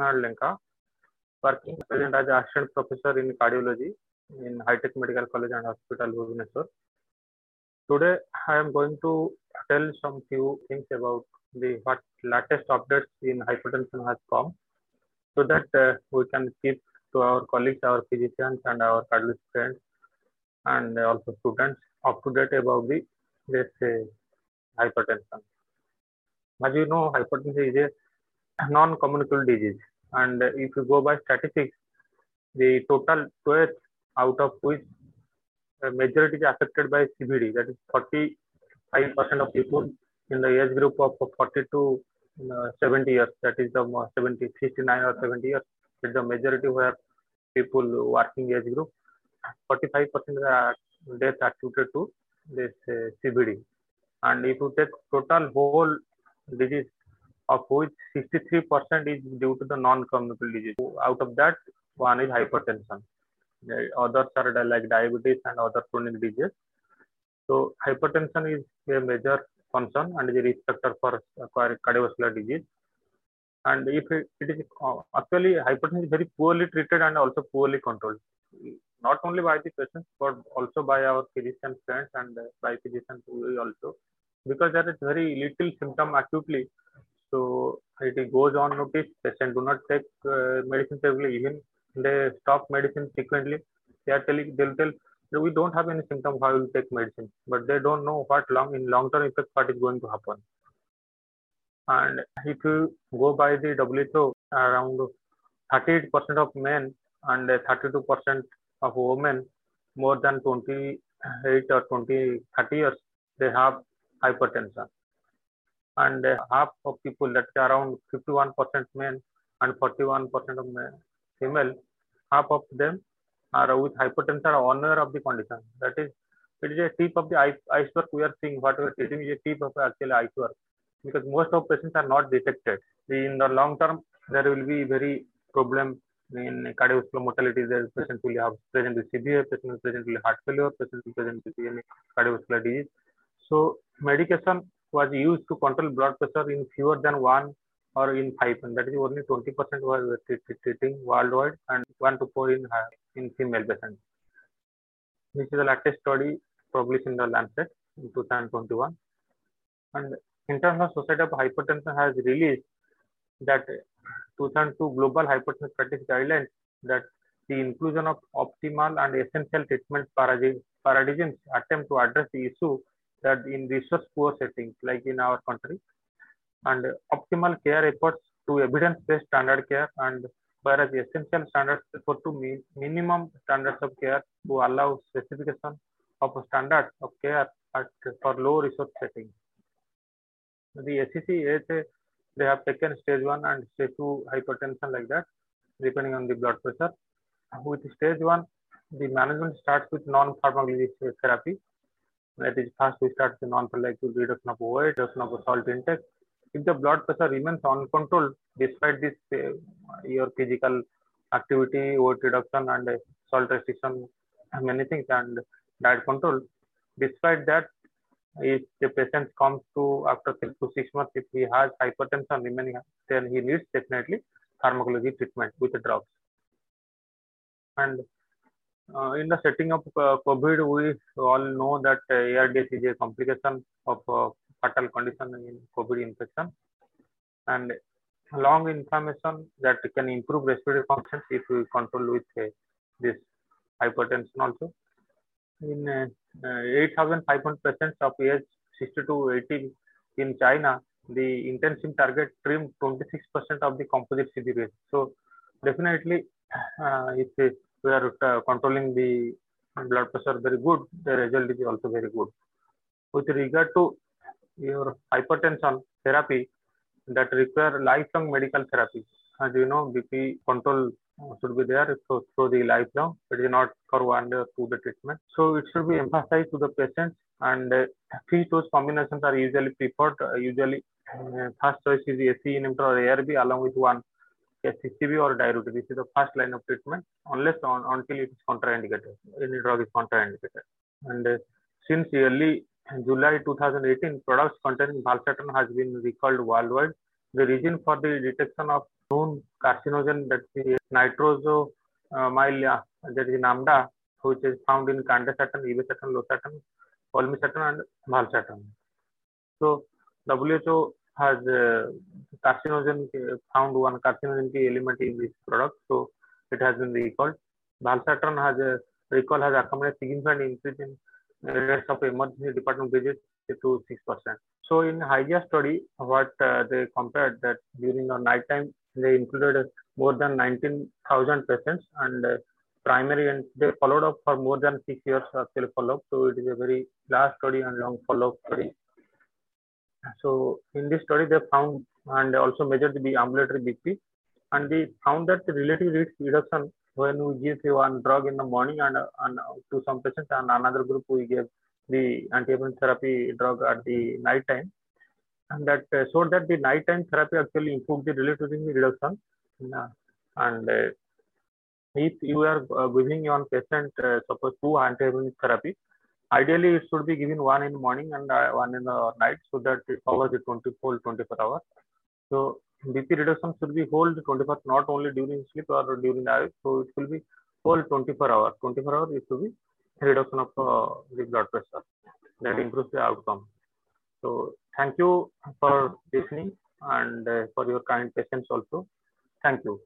Loknath Lenka, working present as assistant professor in cardiology in High Tech Medical College and Hospital, Bhubaneswar. Today, I am going to tell some few things about the what latest updates in hypertension has come, so that uh, we can keep to our colleagues, our physicians, and our cardiologist friends, and also students up to date about the say hypertension. As you know, hypertension is a non-communicable disease, and if you go by statistics, the total 12 out of which a majority is affected by CVD, that is 45% of people in the age group of 40 to uh, 70 years, that is the 70, 69 or 70 years, is the majority where people working age group. 45% are death attributed to this uh, CVD. And if you take total whole disease of which 63% is due to the non-communicable disease. Out of that, one is hypertension. The others are like diabetes and other chronic diseases. So hypertension is a major concern and is a risk factor for uh, cardiovascular disease. And if it, it is uh, actually hypertension is very poorly treated and also poorly controlled, not only by the patients but also by our physician friends and uh, by physicians also, because there is very little symptom acutely. So it goes on notice. Patient do not take uh, regularly. Even they stop medicine frequently. They are telling they'll tell we don't have any symptom how will take medicine, but they don't know what long in long term effect what is going to happen. And if you go by the WHO, around 38% of men and 32% of women more than 28 or 20, 30 years, they have hypertension. And uh, half of people, that's around 51% men and 41% of men, female, half of them are with hypertension are unaware of the condition. That is, it is a tip of the iceberg we are seeing. What we are treating is a tip of actual iceberg because most of patients are not detected. In the long term, there will be very problem in cardiovascular mortality. There patients will have present with severe, patients present with heart failure, patients present with any cardiovascular disease. So medication was used to control blood pressure in fewer than one or in five, and that is only 20% was treating worldwide and one to four in uh, in female patients. This is the latest study published in the Lancet in 2021. And International Society of Hypertension has released that 2002 Global Hypertension Practice Guidelines that the inclusion of optimal and essential treatment paradigms attempt to address the issue that in resource poor settings like in our country and optimal care efforts to evidence-based standard care and whereas essential standards refer to minimum standards of care to allow specification of standards of care at, for low resource settings. The SEC, they have taken stage 1 and stage 2 hypertension like that, depending on the blood pressure. With stage 1, the management starts with non-pharmacological therapy. That is, first we start with non-pharmacologic reduction of weight, reduction of salt intake, if the blood pressure remains uncontrolled despite this uh, your physical activity weight reduction and uh, salt restriction many things and diet control despite that if the patient comes to after six to six months if he has hypertension remaining then he needs definitely pharmacology treatment with drugs and uh, in the setting of uh, covid we all know that uh, ards is a complication of fatal condition in COVID infection and long inflammation that can improve respiratory functions if we control with uh, this hypertension also. In uh, uh, 8,500 patients of age 60 to 80 in China, the intensive target trimmed 26% of the composite CV So definitely, if we are controlling the blood pressure very good, the result is also very good. With regard to your hypertension therapy that require lifelong medical therapy. As you know, BP control should be there so through the lifelong. It is not for one day or two day treatment. So it should be emphasized to the patients and uh, three dose combinations are usually preferred. Uh, usually, uh, first choice is ACE inhibitor or ARB along with one CCB or diuretic. This is the first line of treatment unless on, until it is contraindicated. Any drug is contraindicated. And uh, since early July 2018, products containing valsartan has been recalled worldwide. The reason for the detection of known carcinogen that is nitrosomylia, that is NAMDA, which is found in candesartan, irbesartan, losartan, olmesartan, and valsartan. So WHO has uh, carcinogen found one carcinogen element in this product, so it has been recalled. Valsartan has a recall has accompanied significant increase in rates of emergency department visits to 6%. So in Hygia study, what uh, they compared that during the night time, they included more than 19,000 patients and uh, primary and they followed up for more than six years actually follow up. So it is a very large study and long follow up study. So in this study, they found and also measured the ambulatory BP and they found that the relative risk reduction when we give one drug in the morning and, and to some patients and another group we gave the antihypertensive therapy drug at the night time. And that uh, showed that the nighttime therapy actually improved the relative risk reduction. And uh, if you are uh, giving one patient uh, suppose two antihypertensive therapy ideally it should be given one in the morning and uh, one in the night so that it covers the 24 24 hours so BP reduction should be whole 24 not only during sleep or during the hours. So it will be whole 24 hours. 24 hours it will be reduction of uh, the blood pressure that improves the outcome. So thank you for listening and uh, for your kind patience also. Thank you.